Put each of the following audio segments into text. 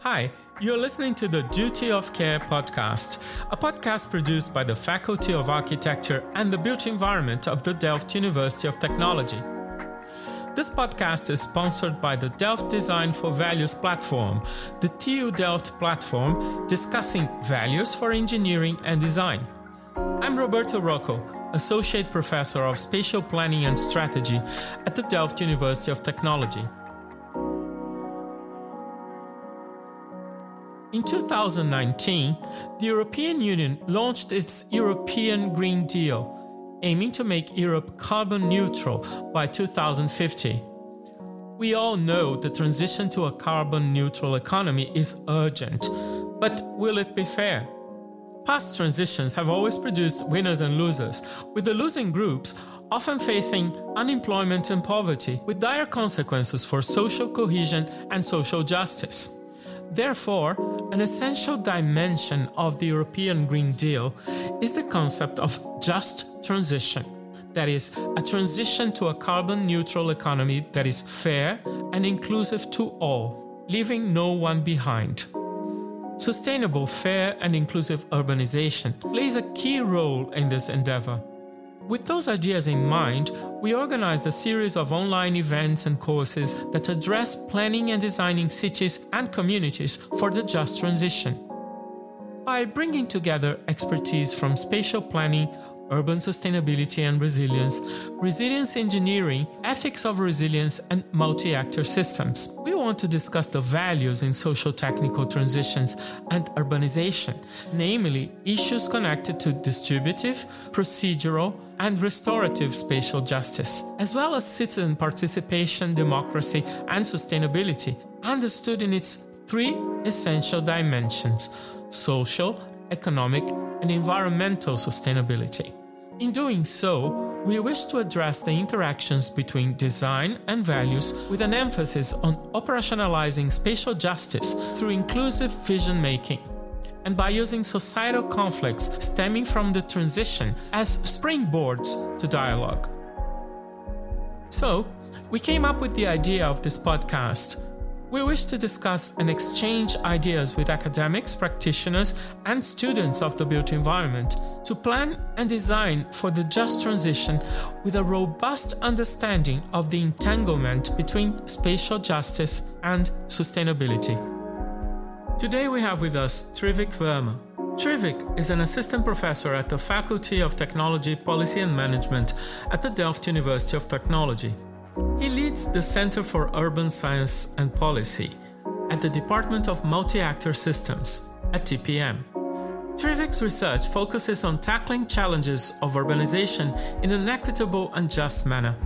Hi, you're listening to the Duty of Care podcast, a podcast produced by the Faculty of Architecture and the Built Environment of the Delft University of Technology. This podcast is sponsored by the Delft Design for Values platform, the TU Delft platform discussing values for engineering and design. I'm Roberto Rocco, Associate Professor of Spatial Planning and Strategy at the Delft University of Technology. In 2019, the European Union launched its European Green Deal, aiming to make Europe carbon neutral by 2050. We all know the transition to a carbon neutral economy is urgent, but will it be fair? Past transitions have always produced winners and losers, with the losing groups often facing unemployment and poverty, with dire consequences for social cohesion and social justice. Therefore, an essential dimension of the European Green Deal is the concept of just transition. That is, a transition to a carbon neutral economy that is fair and inclusive to all, leaving no one behind. Sustainable, fair, and inclusive urbanization plays a key role in this endeavor. With those ideas in mind, we organized a series of online events and courses that address planning and designing cities and communities for the just transition. By bringing together expertise from spatial planning, urban sustainability and resilience, resilience engineering, ethics of resilience, and multi actor systems. We want to discuss the values in social technical transitions and urbanization, namely issues connected to distributive, procedural, and restorative spatial justice, as well as citizen participation, democracy, and sustainability, understood in its three essential dimensions social, economic, and environmental sustainability. In doing so, we wish to address the interactions between design and values with an emphasis on operationalizing spatial justice through inclusive vision making and by using societal conflicts stemming from the transition as springboards to dialogue. So, we came up with the idea of this podcast we wish to discuss and exchange ideas with academics, practitioners, and students of the built environment to plan and design for the just transition with a robust understanding of the entanglement between spatial justice and sustainability. Today we have with us Trivik Verma. Trivik is an assistant professor at the Faculty of Technology, Policy and Management at the Delft University of Technology. He leads the Center for Urban Science and Policy at the Department of Multi Actor Systems at TPM. Trivik's research focuses on tackling challenges of urbanization in an equitable and just manner.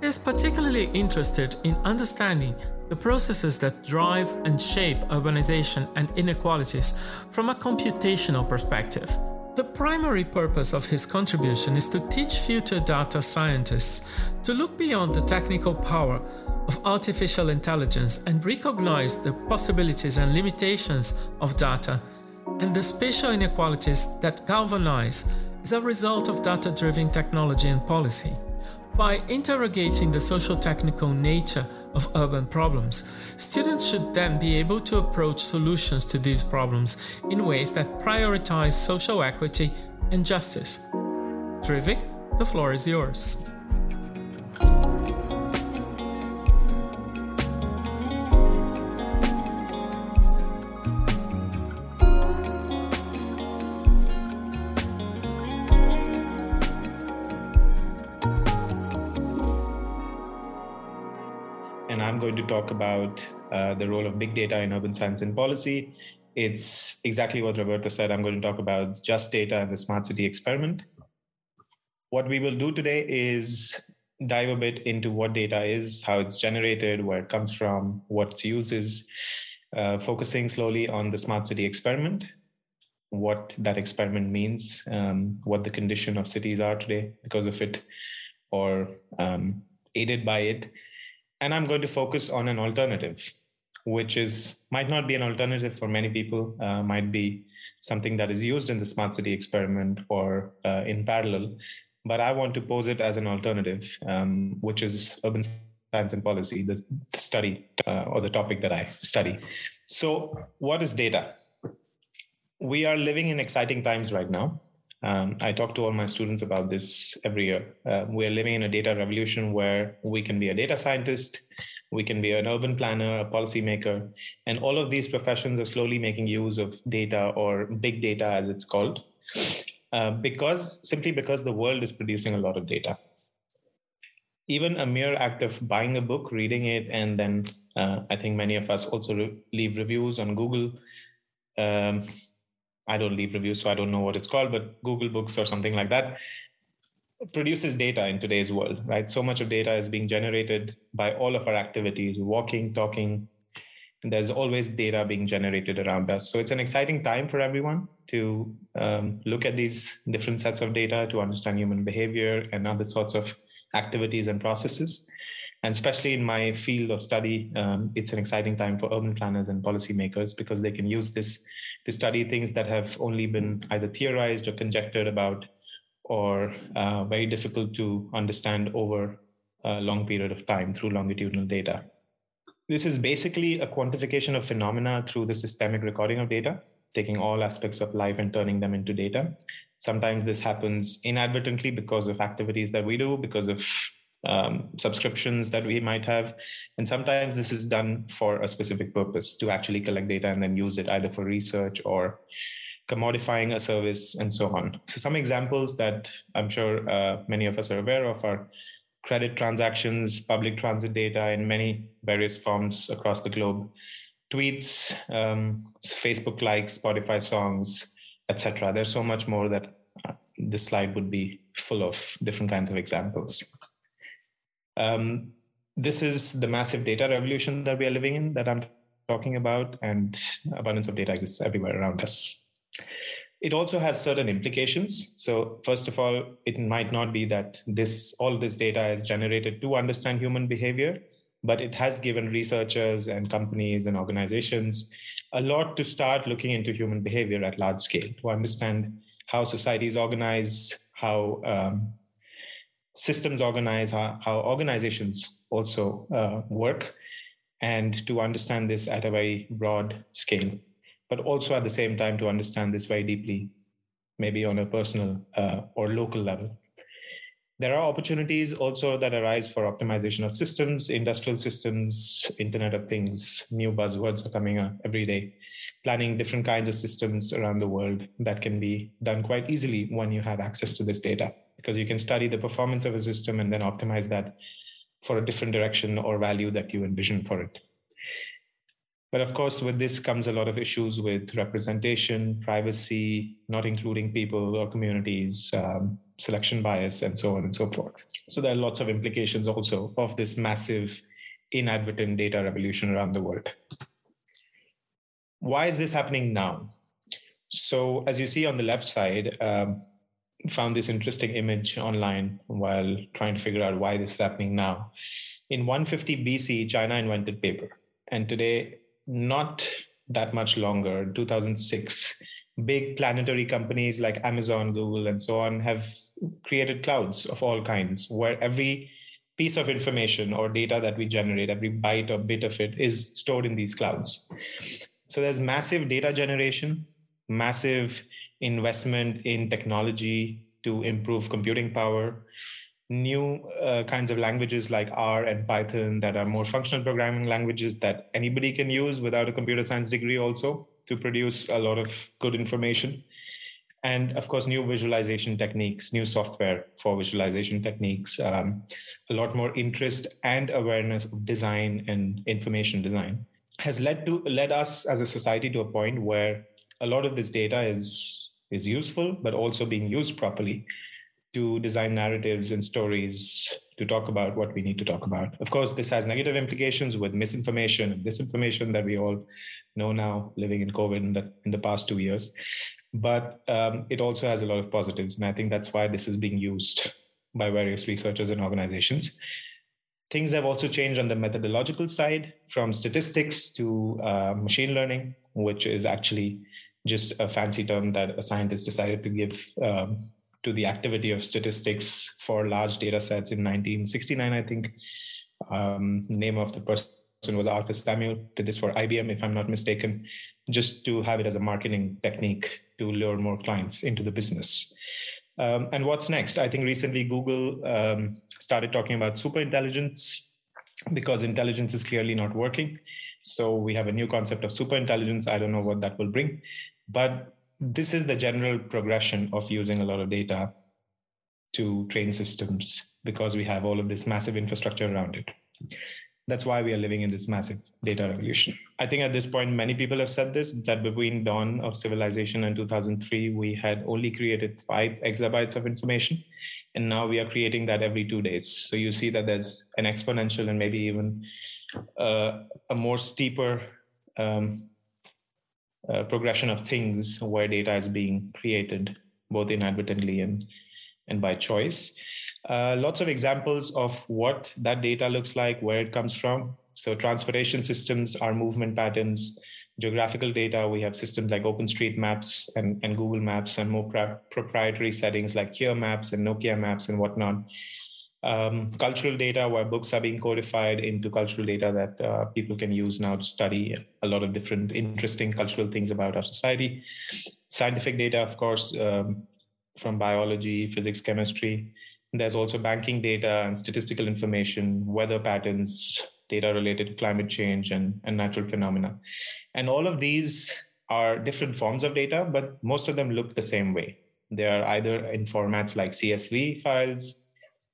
He is particularly interested in understanding the processes that drive and shape urbanization and inequalities from a computational perspective. The primary purpose of his contribution is to teach future data scientists to look beyond the technical power of artificial intelligence and recognize the possibilities and limitations of data and the spatial inequalities that galvanize as a result of data driven technology and policy. By interrogating the social technical nature of urban problems. Students should then be able to approach solutions to these problems in ways that prioritize social equity and justice. Trivik, the floor is yours. Going to talk about uh, the role of big data in urban science and policy. It's exactly what Roberto said. I'm going to talk about just data and the smart city experiment. What we will do today is dive a bit into what data is, how it's generated, where it comes from, what its use is, uh, focusing slowly on the smart city experiment, what that experiment means, um, what the condition of cities are today because of it, or um, aided by it, and i'm going to focus on an alternative which is might not be an alternative for many people uh, might be something that is used in the smart city experiment or uh, in parallel but i want to pose it as an alternative um, which is urban science and policy, the, the study uh, or the topic that I study. So, what is data? We are living in exciting times right now. Um, I talk to all my students about this every year. Uh, we're living in a data revolution where we can be a data scientist, we can be an urban planner, a policymaker, and all of these professions are slowly making use of data or big data, as it's called, uh, because simply because the world is producing a lot of data. Even a mere act of buying a book, reading it, and then uh, I think many of us also re- leave reviews on Google. Um, I don't leave reviews, so I don't know what it's called, but Google Books or something like that produces data in today's world, right? So much of data is being generated by all of our activities, walking, talking. And there's always data being generated around us. So it's an exciting time for everyone to um, look at these different sets of data to understand human behavior and other sorts of activities and processes. And especially in my field of study, um, it's an exciting time for urban planners and policymakers because they can use this to study things that have only been either theorized or conjectured about or uh, very difficult to understand over a long period of time through longitudinal data. This is basically a quantification of phenomena through the systemic recording of data, taking all aspects of life and turning them into data. Sometimes this happens inadvertently because of activities that we do, because of um, subscriptions that we might have. And sometimes this is done for a specific purpose to actually collect data and then use it either for research or commodifying a service and so on. So, some examples that I'm sure uh, many of us are aware of are credit transactions, public transit data in many various forms across the globe, tweets, um, Facebook likes, Spotify songs, etc. There's so much more that uh, this slide would be full of different kinds of examples. Um, this is the massive data revolution that we are living in that I'm talking about, and abundance of data exists everywhere around us. It also has certain implications. So, first of all, it might not be that this all this data is generated to understand human behavior, but it has given researchers and companies and organizations a lot to start looking into human behavior at large scale to understand how societies organize, how um, systems organize, how, how organizations also uh, work, and to understand this at a very broad scale, but also at the same time to understand this very deeply, maybe on a personal uh, or local level. There are opportunities also that arise for optimization of systems, industrial systems, Internet of Things, new buzzwords are coming up every day, planning different kinds of systems around the world that can be done quite easily when you have access to this data because you can study the performance of a system and then optimize that for a different direction or value that you envision for it. But of course, with this comes a lot of issues with representation, privacy, not including people or communities, um, selection bias, and so on and so forth. So there are lots of implications also of this massive inadvertent data revolution around the world. Why is this happening now? So, as you see on the left side, um, found this interesting image online while trying to figure out why this is happening now. In 150 BC, China invented paper. And today, not that much longer, 2006, big planetary companies like Amazon, Google, and so on have created clouds of all kinds where every piece of information or data that we generate, every byte or bit of it is stored in these clouds. So there's massive data generation, massive investment in technology to improve computing power, new uh, kinds of languages like R and Python that are more functional programming languages that anybody can use without a computer science degree also to produce a lot of good information. And of course, new visualization techniques, new software for visualization techniques, um, a lot more interest and awareness of design and information design has led to led us as a society to a point where a lot of this data is is useful, but also being used properly to design narratives and stories to talk about what we need to talk about. Of course, this has negative implications with misinformation and disinformation that we all know now living in COVID in the, in the past two years. But um, it also has a lot of positives. And I think that's why this is being used by various researchers and organizations. Things have also changed on the methodological side from statistics to uh, machine learning, which is actually just a fancy term that a scientist decided to give um, to the activity of statistics for large data sets in 1969, I think. Um, name of the person was Arthur Samuel. Did this for IBM, if I'm not mistaken, just to have it as a marketing technique to lure more clients into the business. Um, and what's next? I think recently Google um, started talking about super intelligence because intelligence is clearly not working. So we have a new concept of super intelligence. I don't know what that will bring, but this is the general progression of using a lot of data to train systems because we have all of this massive infrastructure around it. That's why we are living in this massive data revolution. I think at this point, many people have said this that between dawn of civilization and 2003, we had only created five exabytes of information. And now we are creating that every two days. So you see that there's an exponential and maybe even uh, a more steeper um, uh, progression of things where data is being created both inadvertently and and by choice. Uh, lots of examples of what that data looks like where it comes from. So transportation systems are movement patterns. Geographical data we have systems like openstreetmaps and, and google maps and more proprietary settings like here maps and nokia maps and whatnot um, cultural data where books are being codified into cultural data that uh, people can use now to study a lot of different interesting cultural things about our society. Scientific data of course um, from biology physics chemistry. There's also banking data and statistical information weather patterns data related to climate change and, and natural phenomena. And all of these are different forms of data but most of them look the same way. They are either in formats like csv files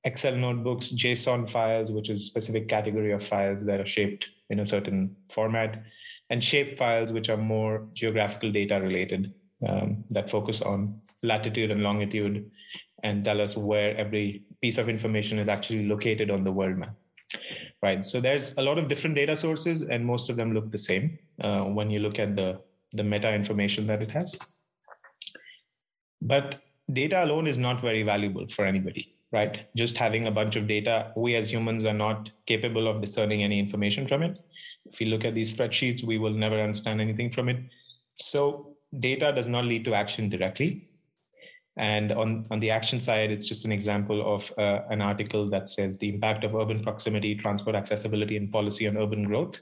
Excel notebooks, JSON files, which is specific category of files that are shaped in a certain format, and shape files, which are more geographical data related, um, that focus on latitude and longitude and tell us where every piece of information is actually located on the world map. Right. So there's a lot of different data sources, and most of them look the same uh, when you look at the, the meta information that it has. But data alone is not very valuable for anybody right? Just having a bunch of data, we as humans are not capable of discerning any information from it. If we look at these spreadsheets, we will never understand anything from it. So data does not lead to action directly. And on, on the action side, it's just an example of uh, an article that says the impact of urban proximity, transport accessibility, and policy on urban growth,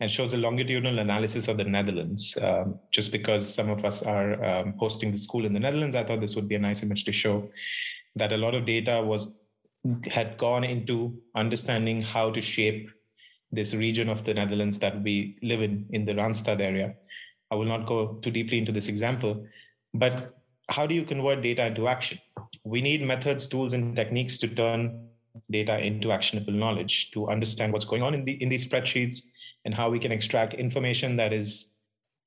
and shows a longitudinal analysis of the Netherlands. Um, just because some of us are um, hosting the school in the Netherlands, I thought this would be a nice image to show that a lot of data was had gone into understanding how to shape this region of the Netherlands that we live in, in the Randstad area. I will not go too deeply into this example, but how do you convert data into action? We need methods, tools, and techniques to turn data into actionable knowledge, to understand what's going on in, the, in these spreadsheets and how we can extract information that is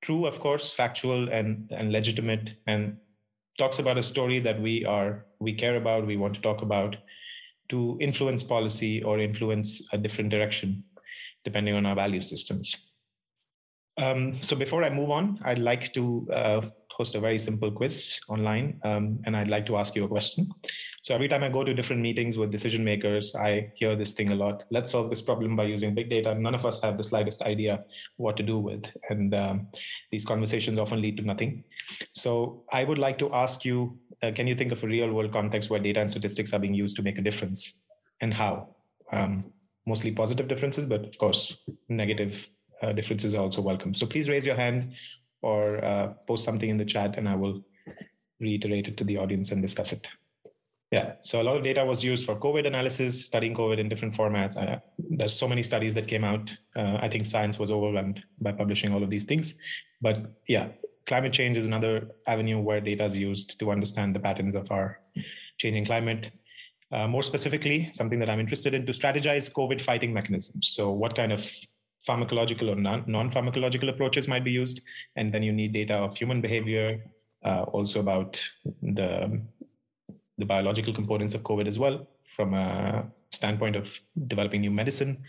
true, of course, factual and, and legitimate, and talks about a story that we are we care about we want to talk about to influence policy or influence a different direction depending on our value systems. Um, so before i move on i'd like to uh, host a very simple quiz online um, and i'd like to ask you a question so every time I go to different meetings with decision makers, I hear this thing a lot. Let's solve this problem by using big data. None of us have the slightest idea what to do with. And um, these conversations often lead to nothing. So I would like to ask you uh, can you think of a real world context where data and statistics are being used to make a difference and how? Um, mostly positive differences, but of course, negative uh, differences are also welcome. So please raise your hand or uh, post something in the chat and I will reiterate it to the audience and discuss it. Yeah, so a lot of data was used for COVID analysis, studying COVID in different formats. Uh, there's so many studies that came out. Uh, I think science was overwhelmed by publishing all of these things. But yeah, climate change is another avenue where data is used to understand the patterns of our changing climate. Uh, more specifically, something that I'm interested in to strategize COVID fighting mechanisms. So, what kind of pharmacological or non pharmacological approaches might be used? And then you need data of human behavior, uh, also about the the biological components of COVID as well, from a standpoint of developing new medicine.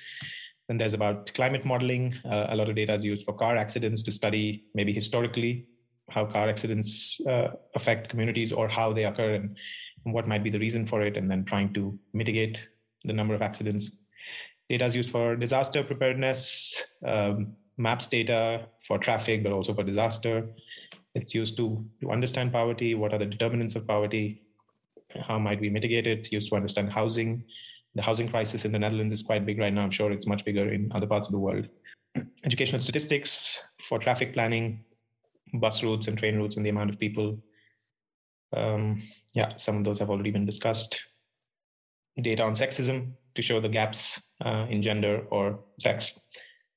Then there's about climate modeling. Uh, a lot of data is used for car accidents to study maybe historically how car accidents uh, affect communities or how they occur and, and what might be the reason for it, and then trying to mitigate the number of accidents. Data is used for disaster preparedness, um, maps data for traffic, but also for disaster. It's used to, to understand poverty, what are the determinants of poverty, how might we mitigate it, used to understand housing, The housing crisis in the Netherlands is quite big right now. I'm sure it's much bigger in other parts of the world. Educational statistics for traffic planning, bus routes and train routes, and the amount of people. Um, yeah, some of those have already been discussed. Data on sexism to show the gaps uh, in gender or sex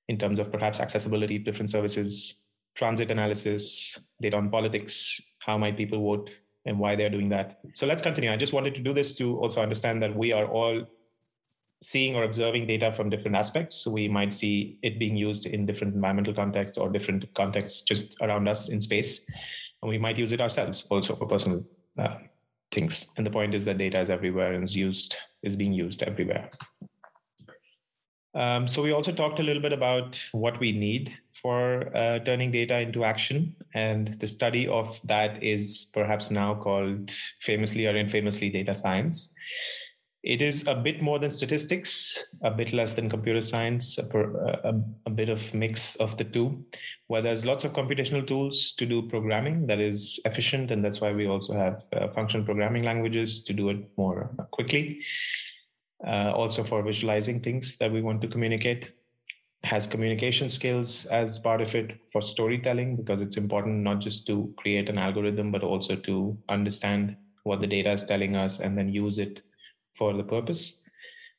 in terms of perhaps accessibility different services, transit analysis, data on politics, how might people vote and why they're doing that. So let's continue. I just wanted to do this to also understand that we are all seeing or observing data from different aspects. So we might see it being used in different environmental contexts or different contexts just around us in space. And we might use it ourselves also for personal uh, things. And the point is that data is everywhere and is used, is being used everywhere. Um, so we also talked a little bit about what we need for uh, turning data into action, and the study of that is perhaps now called famously or infamously data science. It is a bit more than statistics, a bit less than computer science, a, a, a bit of mix of the two, where there's lots of computational tools to do programming that is efficient, and that's why we also have uh, functional programming languages to do it more quickly uh, also for visualizing things that we want to communicate. Has communication skills as part of it for storytelling because it's important not just to create an algorithm but also to understand what the data is telling us and then use it for the purpose.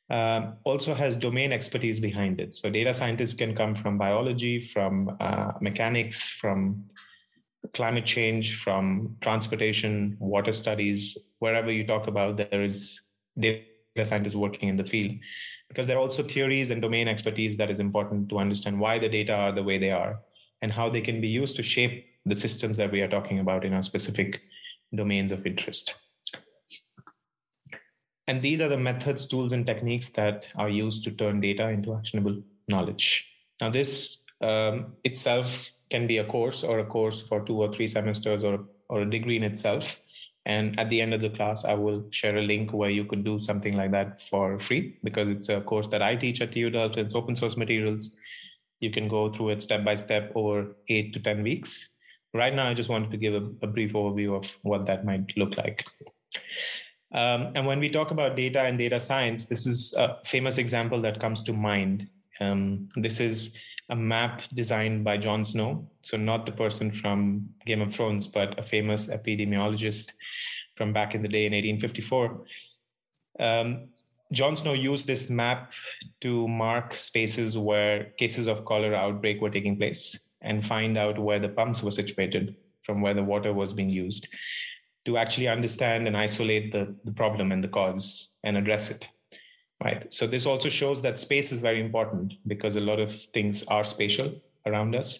Um, also has domain expertise behind it. So data scientists can come from biology from uh, mechanics from climate change from transportation water studies. Wherever you talk about there is data scientists working in the field because there are also theories and domain expertise that is important to understand why the data are the way they are and how they can be used to shape the systems that we are talking about in our specific domains of interest. And these are the methods, tools, and techniques that are used to turn data into actionable knowledge. Now, this um, itself can be a course or a course for two or three semesters or, or a degree in itself. And at the end of the class, I will share a link where you could do something like that for free because it's a course that I teach at TU Delft. It's open source materials. You can go through it step by step over eight to 10 weeks. Right now, I just wanted to give a, a brief overview of what that might look like. Um, and when we talk about data and data science, this is a famous example that comes to mind. Um, this is a map designed by John Snow. So, not the person from Game of Thrones, but a famous epidemiologist from back in the day in 1854. Um, John Snow used this map to mark spaces where cases of cholera outbreak were taking place and find out where the pumps were situated from where the water was being used to actually understand and isolate the, the problem and the cause and address it right. So this also shows that space is very important because a lot of things are spatial around us.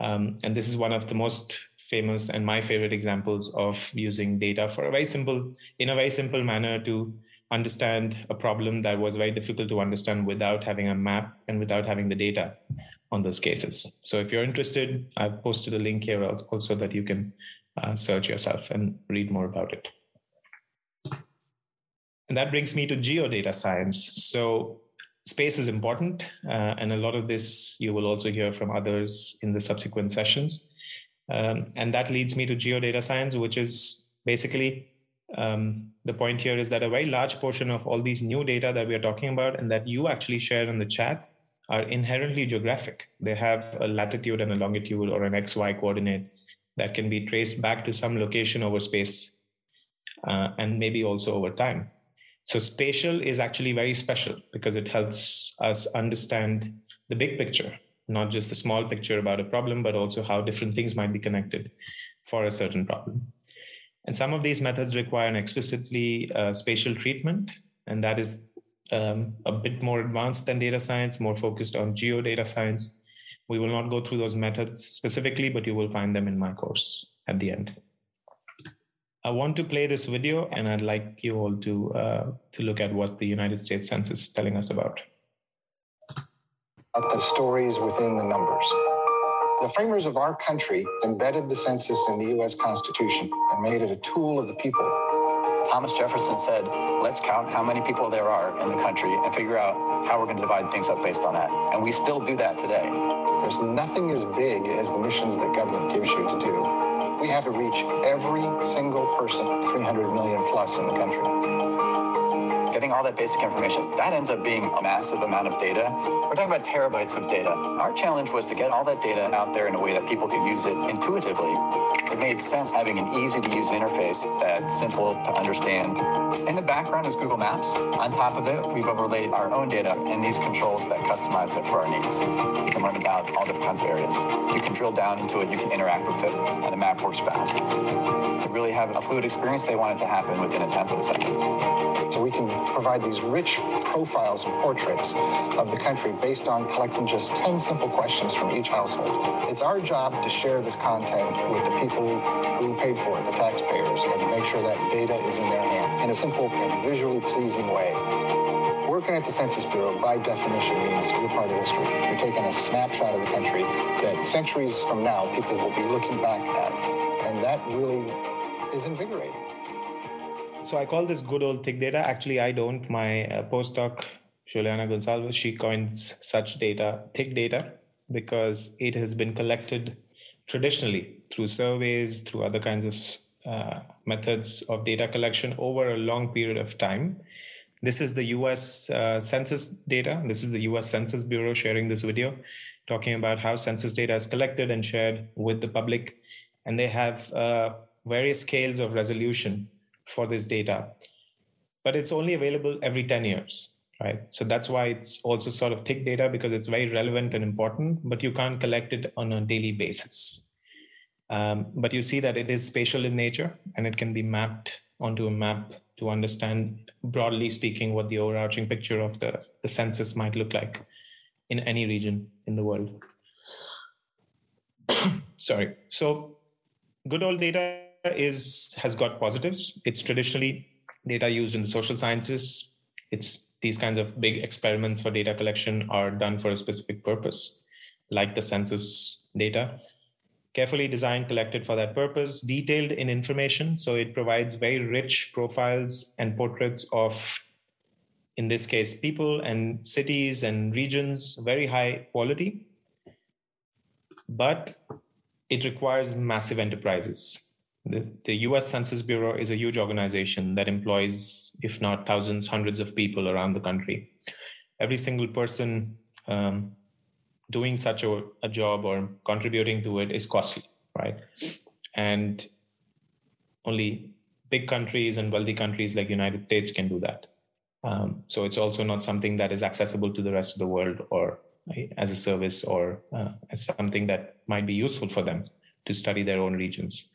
Um, and this is one of the most famous and my favorite examples of using data for a very simple in a very simple manner to understand a problem that was very difficult to understand without having a map and without having the data on those cases. So if you're interested i've posted a link here also that you can uh, search yourself and read more about it and that brings me to geodata science. So space is important. Uh, and a lot of this you will also hear from others in the subsequent sessions. Um, and that leads me to geodata science, which is basically um, the point here is that a very large portion of all these new data that we are talking about and that you actually share in the chat are inherently geographic. They have a latitude and a longitude or an XY coordinate that can be traced back to some location over space uh, and maybe also over time. So spatial is actually very special because it helps us understand the big picture, not just the small picture about a problem, but also how different things might be connected for a certain problem. And some of these methods require an explicitly uh, spatial treatment, and that is um, a bit more advanced than data science, more focused on geodata science. We will not go through those methods specifically, but you will find them in my course at the end. I want to play this video, and I'd like you all to uh, to look at what the United States Census is telling us about. About the stories within the numbers. The framers of our country embedded the census in the U.S. Constitution and made it a tool of the people. Thomas Jefferson said, let's count how many people there are in the country and figure out how we're going to divide things up based on that. And we still do that today. There's nothing as big as the missions that government gives you to do. We have to reach every single person, 300 million plus in the country. Getting all that basic information. That ends up being a massive amount of data. We're talking about terabytes of data. Our challenge was to get all that data out there in a way that people could use it intuitively. It made sense having an easy to use interface that's simple to understand. In the background is Google Maps. On top of it, we've overlaid our own data and these controls that customize it for our needs. You can learn about all different kinds of areas. You can drill down into it, you can interact with it, and the map works fast. To really have a fluid experience, they want it to happen within a tenth of a second. So we can provide these rich profiles and portraits of the country based on collecting just 10 simple questions from each household. It's our job to share this content with the people who paid for it, the taxpayers, and to make sure that data is in their hands in a simple and visually pleasing way. Working at the Census Bureau, by definition, means you're part of history. You're taking a snapshot of the country that centuries from now people will be looking back at. And that really is invigorating. So I call this good old thick data. Actually, I don't. My uh, postdoc, Juliana Gonçalves, she coins such data thick data because it has been collected traditionally through surveys, through other kinds of uh, methods of data collection over a long period of time. This is the US uh, Census data. This is the US Census Bureau sharing this video, talking about how census data is collected and shared with the public. And they have uh, various scales of resolution for this data, but it's only available every 10 years, right? So that's why it's also sort of thick data because it's very relevant and important, but you can't collect it on a daily basis. Um, but you see that it is spatial in nature and it can be mapped onto a map to understand, broadly speaking, what the overarching picture of the, the census might look like in any region in the world. Sorry. So good old data is has got positives. It's traditionally data used in the social sciences. It's these kinds of big experiments for data collection are done for a specific purpose, like the census data. Carefully designed, collected for that purpose, detailed in information. So it provides very rich profiles and portraits of, in this case, people and cities and regions, very high quality. But it requires massive enterprises the, the US Census Bureau is a huge organization that employs, if not thousands, hundreds of people around the country. Every single person um, doing such a, a job or contributing to it is costly, right? And only big countries and wealthy countries like the United States can do that. Um, so it's also not something that is accessible to the rest of the world or as a service or uh, as something that might be useful for them to study their own regions.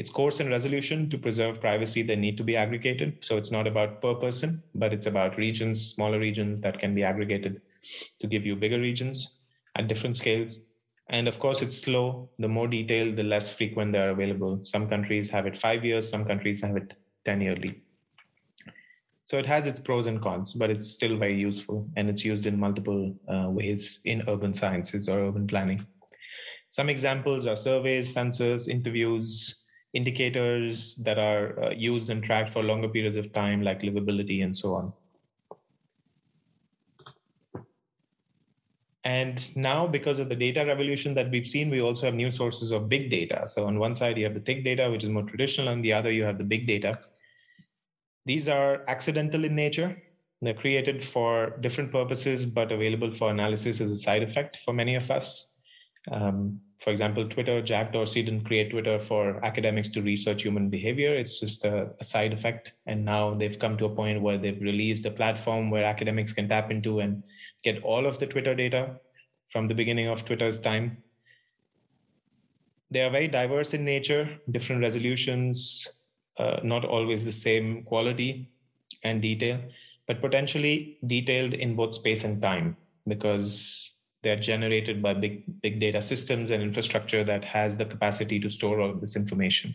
It's coarse and resolution to preserve privacy. They need to be aggregated. So it's not about per person, but it's about regions, smaller regions that can be aggregated to give you bigger regions at different scales. And of course, it's slow. The more detailed, the less frequent they're available. Some countries have it five years, some countries have it 10 yearly. So it has its pros and cons, but it's still very useful and it's used in multiple uh, ways in urban sciences or urban planning. Some examples are surveys, census, interviews, indicators that are uh, used and tracked for longer periods of time, like livability and so on. And now, because of the data revolution that we've seen, we also have new sources of big data. So, on one side, you have the thick data, which is more traditional, and the other, you have the big data. These are accidental in nature. They're created for different purposes, but available for analysis as a side effect for many of us. Um, for example, Twitter, Jack Dorsey didn't create Twitter for academics to research human behavior. It's just a, a, side effect. And now they've come to a point where they've released a platform where academics can tap into and get all of the Twitter data from the beginning of Twitter's time. They are very diverse in nature, different resolutions, uh, not always the same quality and detail, but potentially detailed in both space and time because they're generated by big big data systems and infrastructure that has the capacity to store all this information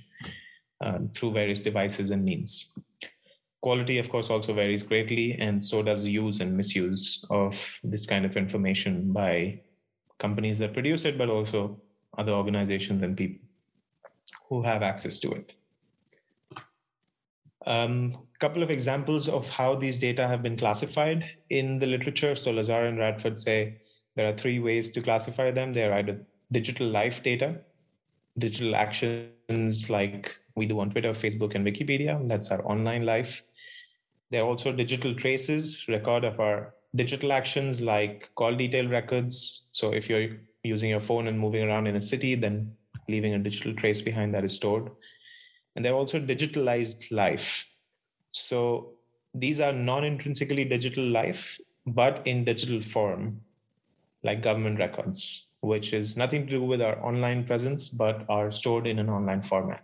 um, through various devices and means. Quality of course also varies greatly and so does use and misuse of this kind of information by companies that produce it but also other organizations and people who have access to it. A um, couple of examples of how these data have been classified in the literature. So lazer and radford say there are three ways to classify them. They're either digital life data, digital actions like we do on Twitter, Facebook, and Wikipedia. That's our online life. There are also digital traces, record of our digital actions like call detail records. So if you're using your phone and moving around in a city, then leaving a digital trace behind that is stored. And they're also digitalized life. So these are non intrinsically digital life, but in digital form, like government records, which is nothing to do with our online presence, but are stored in an online format.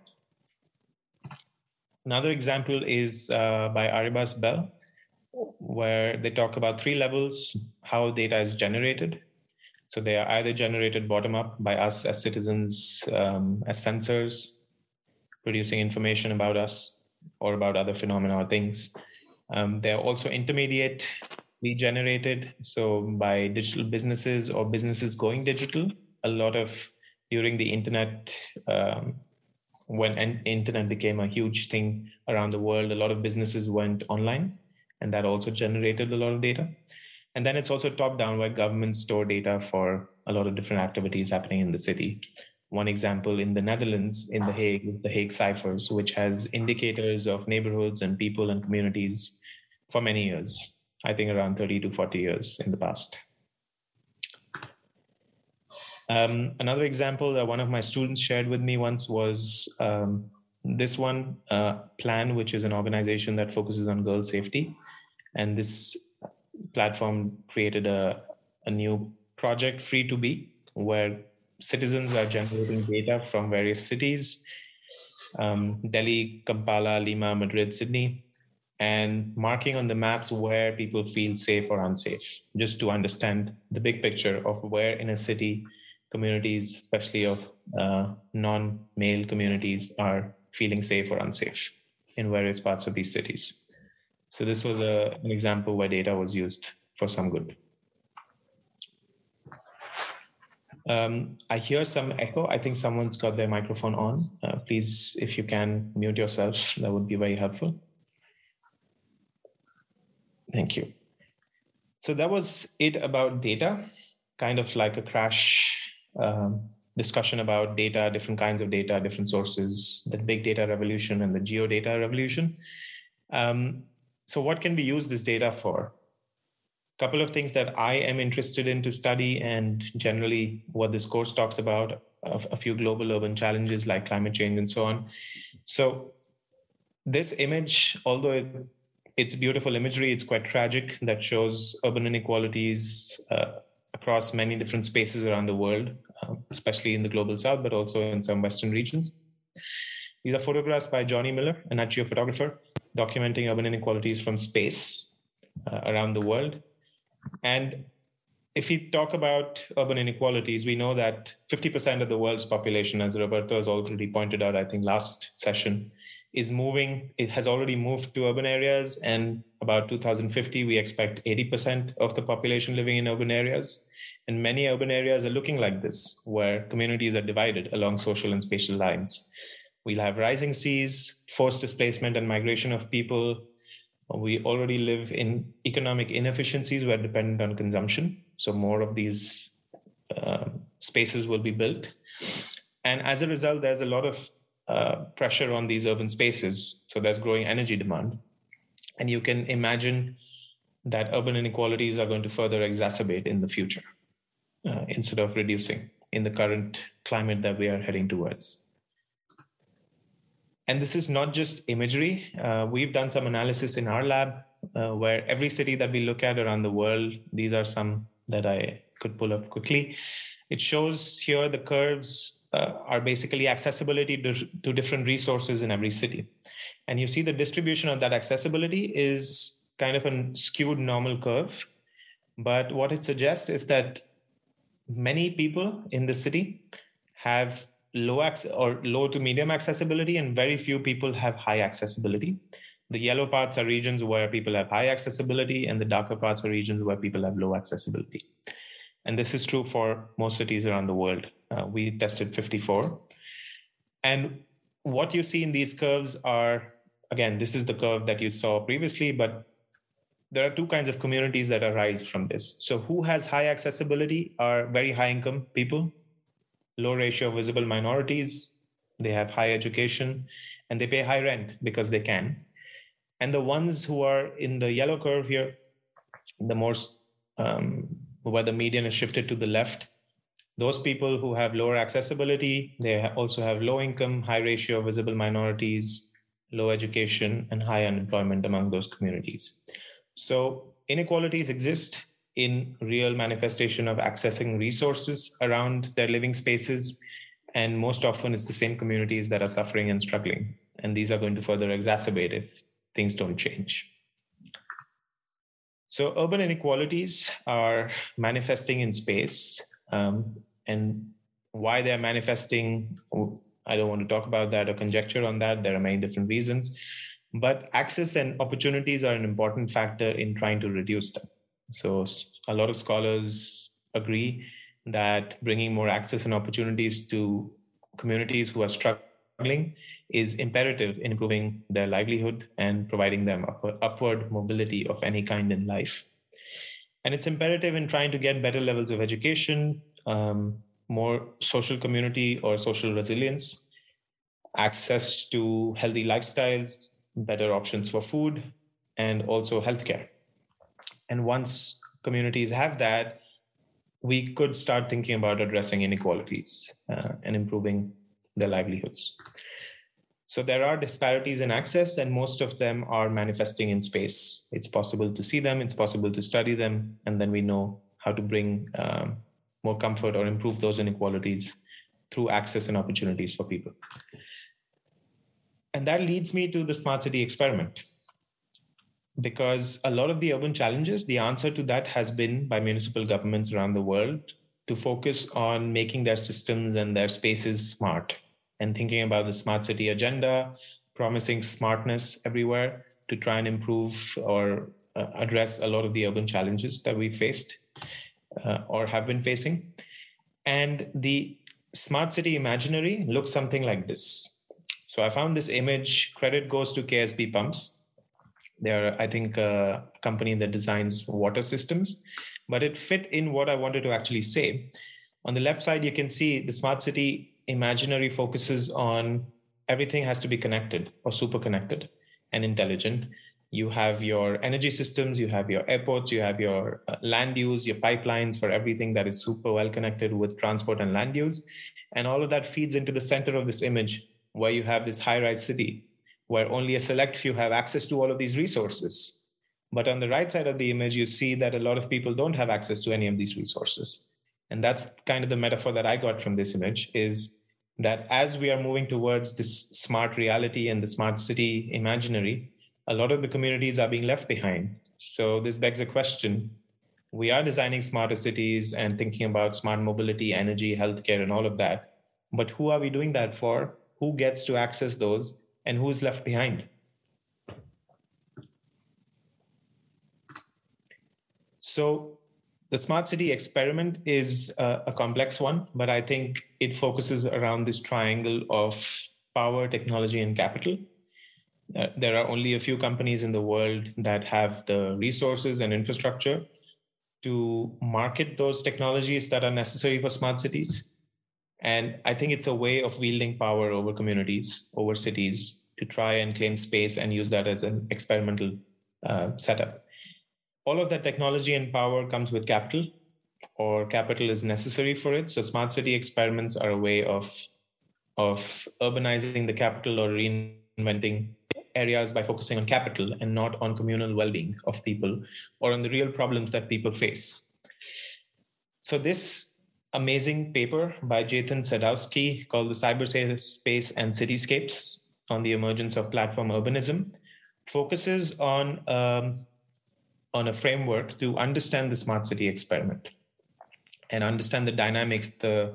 Another example is uh, by Arribas-Bel, where they talk about three levels how data is generated. So they are either generated bottom up by us as citizens, um, as sensors, producing information about us or about other phenomena or things. Um, they're also intermediately generated, so by digital businesses or businesses going digital. A lot of during the internet, um, when internet became a huge thing around the world, a lot of businesses went online, and that also generated a lot of data. And then it's also top down, where governments store data for a lot of different activities happening in the city. One example in the Netherlands, in The Hague, the Hague Ciphers, which has indicators of neighborhoods and people and communities for many years, I think around 30 to 40 years in the past. Um, another example that one of my students shared with me once was um, this one uh, plan, which is an organization that focuses on girl safety. And this platform created a, a new project, Free to Be, where citizens are generating data from various cities um, Delhi, Kampala, Lima, Madrid, Sydney, and marking on the maps where people feel safe or unsafe, just to understand the big picture of where in a city communities, especially of uh, non male communities, are feeling safe or unsafe in various parts of these cities. So, this was a, an example where data was used for some good. Um, I hear some echo. I think someone's got their microphone on. Uh, please, if you can mute yourself, that would be very helpful. Thank you. So that was it about data, kind of like a crash um, discussion about data, different kinds of data, different sources, the big data revolution and the geo data revolution. Um, so what can we use this data for? A couple of things that I am interested in to study and generally what this course talks about, a few global urban challenges like climate change and so on. So this image, although it it's beautiful imagery. It's quite tragic that shows urban inequalities uh, across many different spaces around the world, uh, especially in the global south, but also in some Western regions. These are photographs by Johnny Miller, a nat geo photographer, documenting urban inequalities from space uh, around the world. And if we talk about urban inequalities, we know that 50% of the world's population, as Roberto has already pointed out, I think last session, is moving, it has already moved to urban areas. And about 2050, we expect 80% of the population living in urban areas. And many urban areas are looking like this, where communities are divided along social and spatial lines. We'll have rising seas, forced displacement and migration of people. We already live in economic inefficiencies. We're dependent on consumption. So more of these uh, spaces will be built. And as a result, there's a lot of uh, pressure on these urban spaces. So there's growing energy demand. And you can imagine that urban inequalities are going to further exacerbate in the future uh, instead of reducing in the current climate that we are heading towards. And this is not just imagery. Uh, we've done some analysis in our lab uh, where every city that we look at around the world, these are some that I could pull up quickly. It shows here the curves uh, are basically accessibility to, to different resources in every city. And you see the distribution of that accessibility is kind of a skewed normal curve. But what it suggests is that many people in the city have low access or low to medium accessibility, and very few people have high accessibility. The yellow parts are regions where people have high accessibility, and the darker parts are regions where people have low accessibility. And this is true for most cities around the world. Uh, we tested 54. And what you see in these curves are, again, this is the curve that you saw previously, but there are two kinds of communities that arise from this. So, who has high accessibility are very high income people, low ratio of visible minorities, they have high education, and they pay high rent because they can. And the ones who are in the yellow curve here, the more um, where the median is shifted to the left, those people who have lower accessibility, they also have low income, high ratio of visible minorities, low education, and high unemployment among those communities. So inequalities exist in real manifestation of accessing resources around their living spaces. And most often it's the same communities that are suffering and struggling. And these are going to further exacerbate if things don't change. So urban inequalities are manifesting in space. Um, and why they're manifesting, I don't want to talk about that or conjecture on that. There are many different reasons. But access and opportunities are an important factor in trying to reduce them. So a lot of scholars agree that bringing more access and opportunities to communities who are struggling is imperative in improving their livelihood and providing them upward mobility of any kind in life. And it's imperative in trying to get better levels of education, um, more social community or social resilience, access to healthy lifestyles, better options for food, and also healthcare. And once communities have that, we could start thinking about addressing inequalities uh, and improving their livelihoods. So there are disparities in access, and most of them are manifesting in space. It's possible to see them, it's possible to study them, and then we know how to bring um, more comfort or improve those inequalities through access and opportunities for people. And that leads me to the smart city experiment because a lot of the urban challenges, the answer to that has been by municipal governments around the world to focus on making their systems and their spaces smart and thinking about the smart city agenda, promising smartness everywhere to try and improve or uh, address a lot of the urban challenges that we faced uh, or have been facing. And the smart city imaginary looks something like this. So I found this image, credit goes to KSB Pumps they're, I think, a company that designs water systems, but it fit in what I wanted to actually say. On the left side, you can see the smart city imaginary focuses on everything has to be connected or super connected and intelligent. You have your energy systems, you have your airports, you have your uh, land use, your pipelines for everything that is super well connected with transport and land use. And all of that feeds into the center of this image where you have this high rise city where only a select few have access to all of these resources. But on the right side of the image, you see that a lot of people don't have access to any of these resources. And that's kind of the metaphor that I got from this image is that as we are moving towards this smart reality and the smart city imaginary, a lot of the communities are being left behind. So this begs a question. We are designing smarter cities and thinking about smart mobility, energy, healthcare, and all of that. But who are we doing that for? Who gets to access those? and who is left behind. So the smart city experiment is a, complex one, but I think it focuses around this triangle of power, technology, and capital. Uh, there are only a few companies in the world that have the resources and infrastructure to market those technologies that are necessary for smart cities. And I think it's a way of wielding power over communities, over cities, to try and claim space and use that as an experimental uh, setup. All of that technology and power comes with capital, or capital is necessary for it. So, smart city experiments are a way of, of urbanizing the capital or reinventing areas by focusing on capital and not on communal well being of people or on the real problems that people face. So, this amazing paper by Jathan Sadowski called The Cyberspace and Cityscapes on the emergence of platform urbanism focuses on um, on a framework to understand the smart city experiment and understand the dynamics, the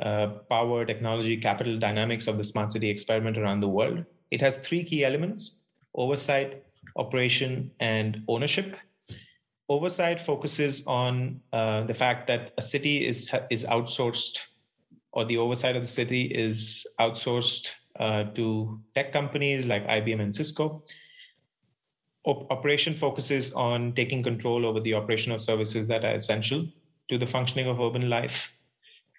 uh, power, technology, capital dynamics of the smart city experiment around the world. It has three key elements oversight, operation, and ownership oversight focuses on uh, the fact that a city is is outsourced or the oversight of the city is outsourced uh, to tech companies like IBM and Cisco. Operation focuses on taking control over the operation of services that are essential to the functioning of urban life.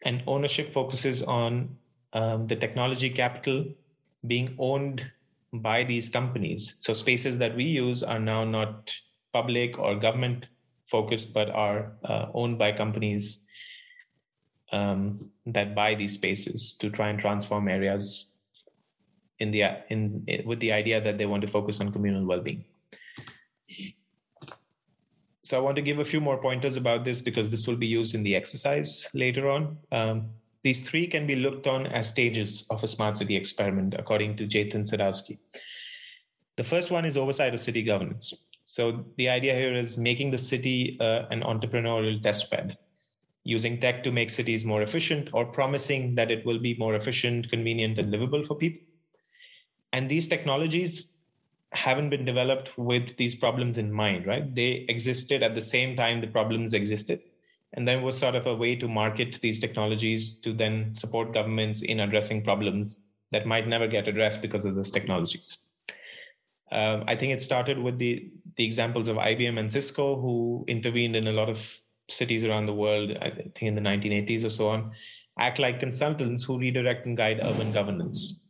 And ownership focuses on um, the technology capital being owned by these companies. So spaces that we use are now not public or government focused, but are uh, owned by companies um, that buy these spaces to try and transform areas in the in with the idea that they want to focus on communal well-being. So I want to give a few more pointers about this because this will be used in the exercise later on. Um, these three can be looked on as stages of a smart city experiment, according to Jathan Sadowski. The first one is oversight of city governance. So the idea here is making the city uh, an entrepreneurial testbed, using tech to make cities more efficient or promising that it will be more efficient, convenient, and livable for people. And these technologies haven't been developed with these problems in mind, right? They existed at the same time the problems existed and then was sort of a way to market these technologies to then support governments in addressing problems that might never get addressed because of those technologies. Um, I think it started with the the examples of IBM and Cisco, who intervened in a lot of cities around the world. I think in the 1980s or so on, act like consultants who redirect and guide urban governance.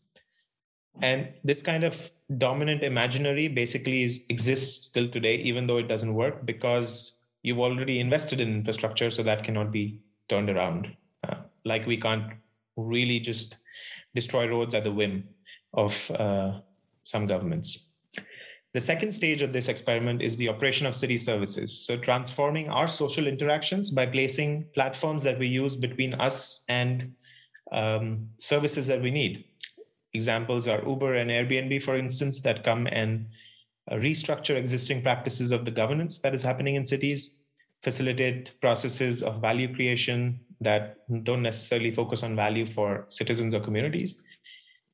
And this kind of dominant imaginary basically is, exists still today, even though it doesn't work because you've already invested in infrastructure, so that cannot be turned around. Uh, like we can't really just destroy roads at the whim of uh, some governments. The second stage of this experiment is the operation of city services. So, transforming our social interactions by placing platforms that we use between us and um, services that we need. Examples are Uber and Airbnb, for instance, that come and uh, restructure existing practices of the governance that is happening in cities, facilitate processes of value creation that don't necessarily focus on value for citizens or communities,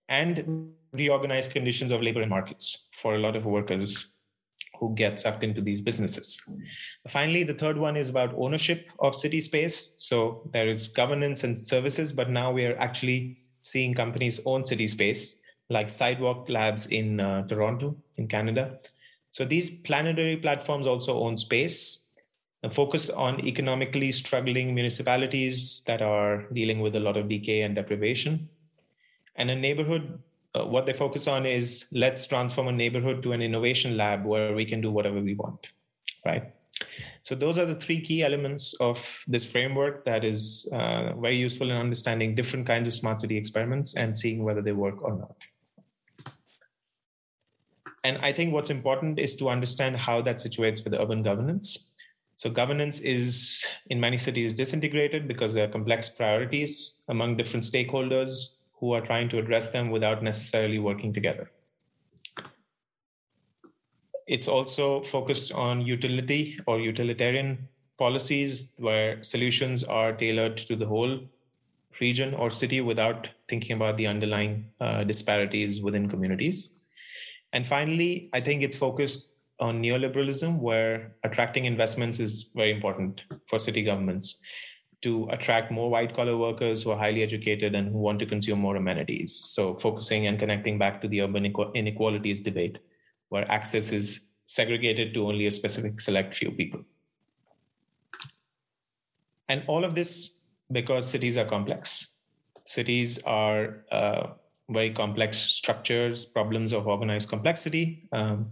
and reorganize conditions of labor and markets for a lot of workers who get sucked into these businesses. Finally, the third one is about ownership of city space. So there is governance and services, but now we are actually seeing companies own city space like Sidewalk Labs in uh, Toronto, in Canada. So these planetary platforms also own space and focus on economically struggling municipalities that are dealing with a lot of decay and deprivation. And a neighborhood, uh, what they focus on is let's transform a neighborhood to an innovation lab where we can do whatever we want, right? So those are the three key elements of this framework that is uh, very useful in understanding different kinds of smart city experiments and seeing whether they work or not. And I think what's important is to understand how that situates with urban governance. So governance is in many cities disintegrated because there are complex priorities among different stakeholders who are trying to address them without necessarily working together. It's also focused on utility or utilitarian policies where solutions are tailored to the whole region or city without thinking about the underlying uh, disparities within communities. And finally, I think it's focused on neoliberalism, where attracting investments is very important for city governments to attract more white collar workers who are highly educated and who want to consume more amenities. So, focusing and connecting back to the urban inequalities debate, where access is segregated to only a specific select few people. And all of this because cities are complex. Cities are uh, very complex structures, problems of organized complexity. Um,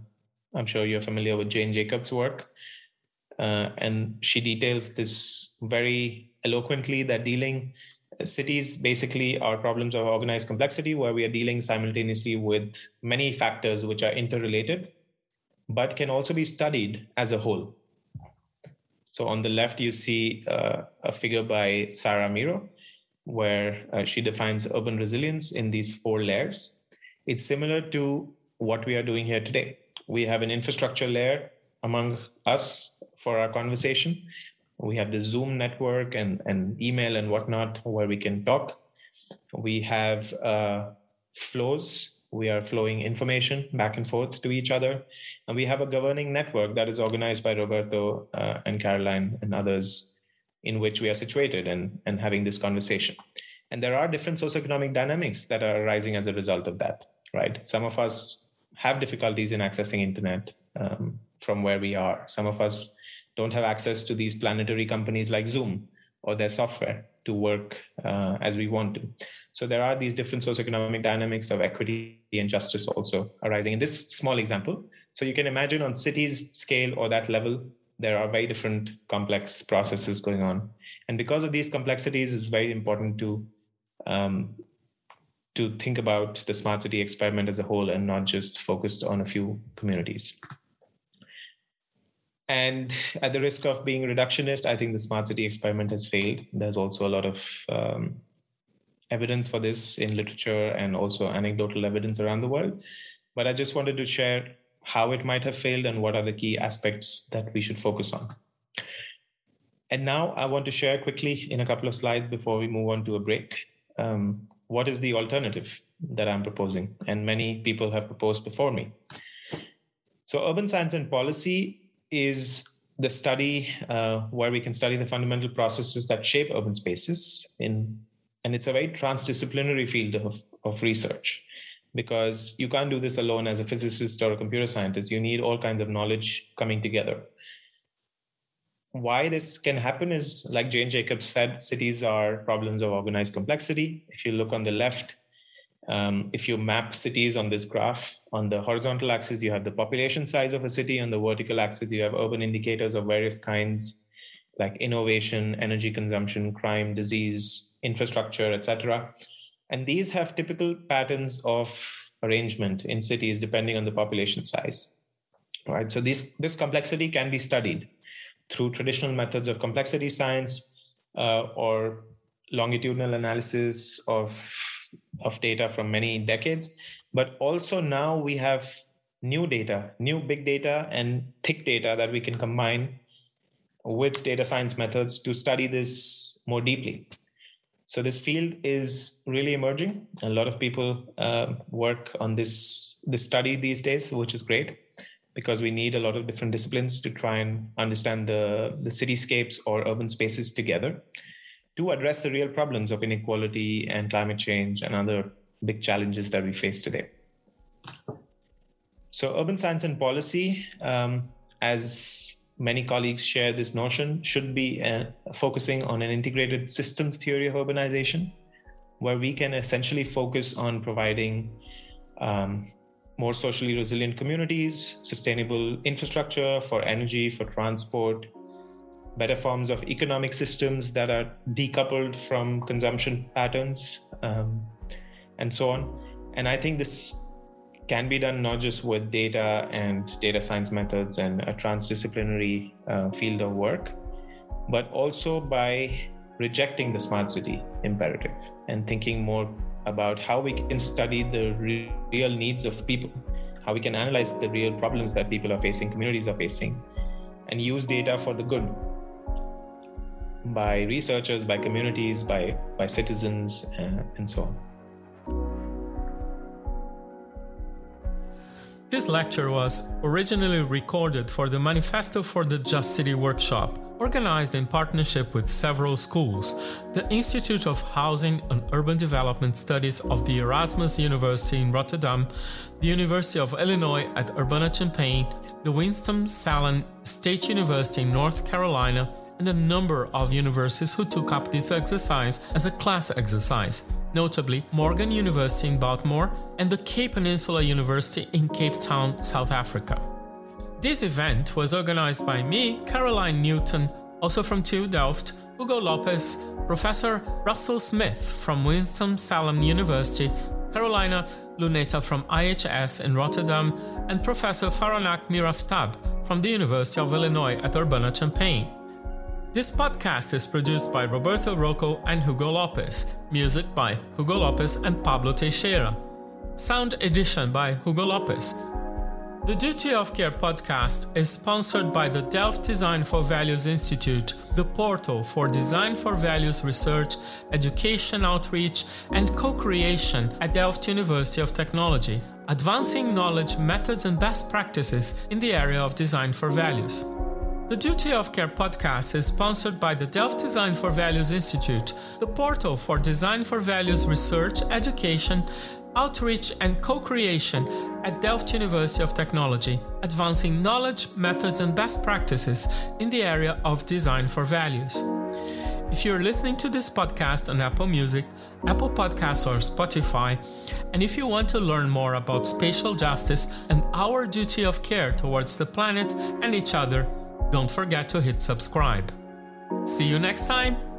I'm sure you're familiar with Jane Jacobs' work. Uh, and she details this very eloquently that dealing cities basically are problems of organized complexity where we are dealing simultaneously with many factors which are interrelated but can also be studied as a whole so on the left you see uh, a figure by sarah Meerow where uh, she defines urban resilience in these four layers. It's similar to what we are doing here today. We have an infrastructure layer among us for our conversation. We have the Zoom network and, and email and whatnot where we can talk. We have uh, flows. We are flowing information back and forth to each other. And we have a governing network that is organized by Roberto uh, and Caroline and others in which we are situated and, and having this conversation. And there are different socioeconomic dynamics that are arising as a result of that, right? Some of us have difficulties in accessing internet um, from where we are. Some of us don't have access to these planetary companies like Zoom or their software to work uh, as we want to. So there are these different socioeconomic dynamics of equity and justice also arising in this small example. So you can imagine on cities scale or that level, there are very different complex processes going on. And because of these complexities, it's very important to um, to think about the smart city experiment as a whole and not just focused on a few communities. And at the risk of being reductionist, I think the smart city experiment has failed. There's also a lot of um, evidence for this in literature and also anecdotal evidence around the world. But I just wanted to share how it might have failed and what are the key aspects that we should focus on. And now I want to share quickly in a couple of slides before we move on to a break. Um, what is the alternative that I'm proposing? And many people have proposed before me. So, urban science and policy is the study uh, where we can study the fundamental processes that shape urban spaces in and it's a very transdisciplinary field of, of research because you can't do this alone as a physicist or a computer scientist. You need all kinds of knowledge coming together. Why this can happen is like jane jacobs said cities are problems of organized complexity. If you look on the left um, if you map cities on this graph on the horizontal axis you have the population size of a city. On the vertical axis you have urban indicators of various kinds like innovation energy consumption crime disease infrastructure etc and these have typical patterns of arrangement in cities depending on the population size right? So this this complexity can be studied through traditional methods of complexity science uh, or longitudinal analysis of of data from many decades but also now we have new data new big data and thick data that we can combine with data science methods to study this more deeply so this field is really emerging. A lot of people uh, work on this this study these days, which is great because we need a lot of different disciplines to try and understand the the cityscapes or urban spaces together to address the real problems of inequality and climate change and other big challenges that we face today. So, urban science and policy, um, as many colleagues share this notion, should be uh, focusing on an integrated systems theory of urbanization, where we can essentially focus on providing um, more socially resilient communities, sustainable infrastructure for energy, for transport, better forms of economic systems that are decoupled from consumption patterns, um, and so on. And I think this can be done not just with data and data science methods and a transdisciplinary uh, field of work, but also by rejecting the smart city imperative and thinking more about how we can study the re- real needs of people, how we can analyze the real problems that people are facing, communities are facing, and use data for the good by researchers, by communities, by, by citizens, uh, and so on. This lecture was originally recorded for the Manifesto for the Just City workshop, organized in partnership with several schools, the Institute of Housing and Urban Development Studies of the Erasmus University in Rotterdam, the University of Illinois at Urbana-Champaign, the Winston-Salem State University in North Carolina, and a number of universities who took up this exercise as a class exercise, notably Morgan University in Baltimore and the Cape Peninsula University in Cape Town, South Africa. This event was organized by me, Caroline Newton, also from TU Delft, Hugo Lopez, Professor Russell Smith from Winston-Salem University, Carolina Luneta from IHS in Rotterdam, and Professor Faranak Miraftab from the University of Illinois at Urbana-Champaign. This podcast is produced by Roberto Rocco and Hugo Lopez, music by Hugo Lopez and Pablo Teixeira, sound edition by Hugo Lopez. The Duty of Care podcast is sponsored by the Delft Design for Values Institute, the portal for design for values research, education outreach, and co creation at Delft University of Technology, advancing knowledge, methods, and best practices in the area of design for values. The Duty of Care podcast is sponsored by the Delft Design for Values Institute, the portal for design for values research, education, outreach, and co creation at Delft University of Technology, advancing knowledge, methods, and best practices in the area of design for values. If you're listening to this podcast on Apple Music, Apple Podcasts, or Spotify, and if you want to learn more about spatial justice and our duty of care towards the planet and each other, don't forget to hit subscribe. See you next time!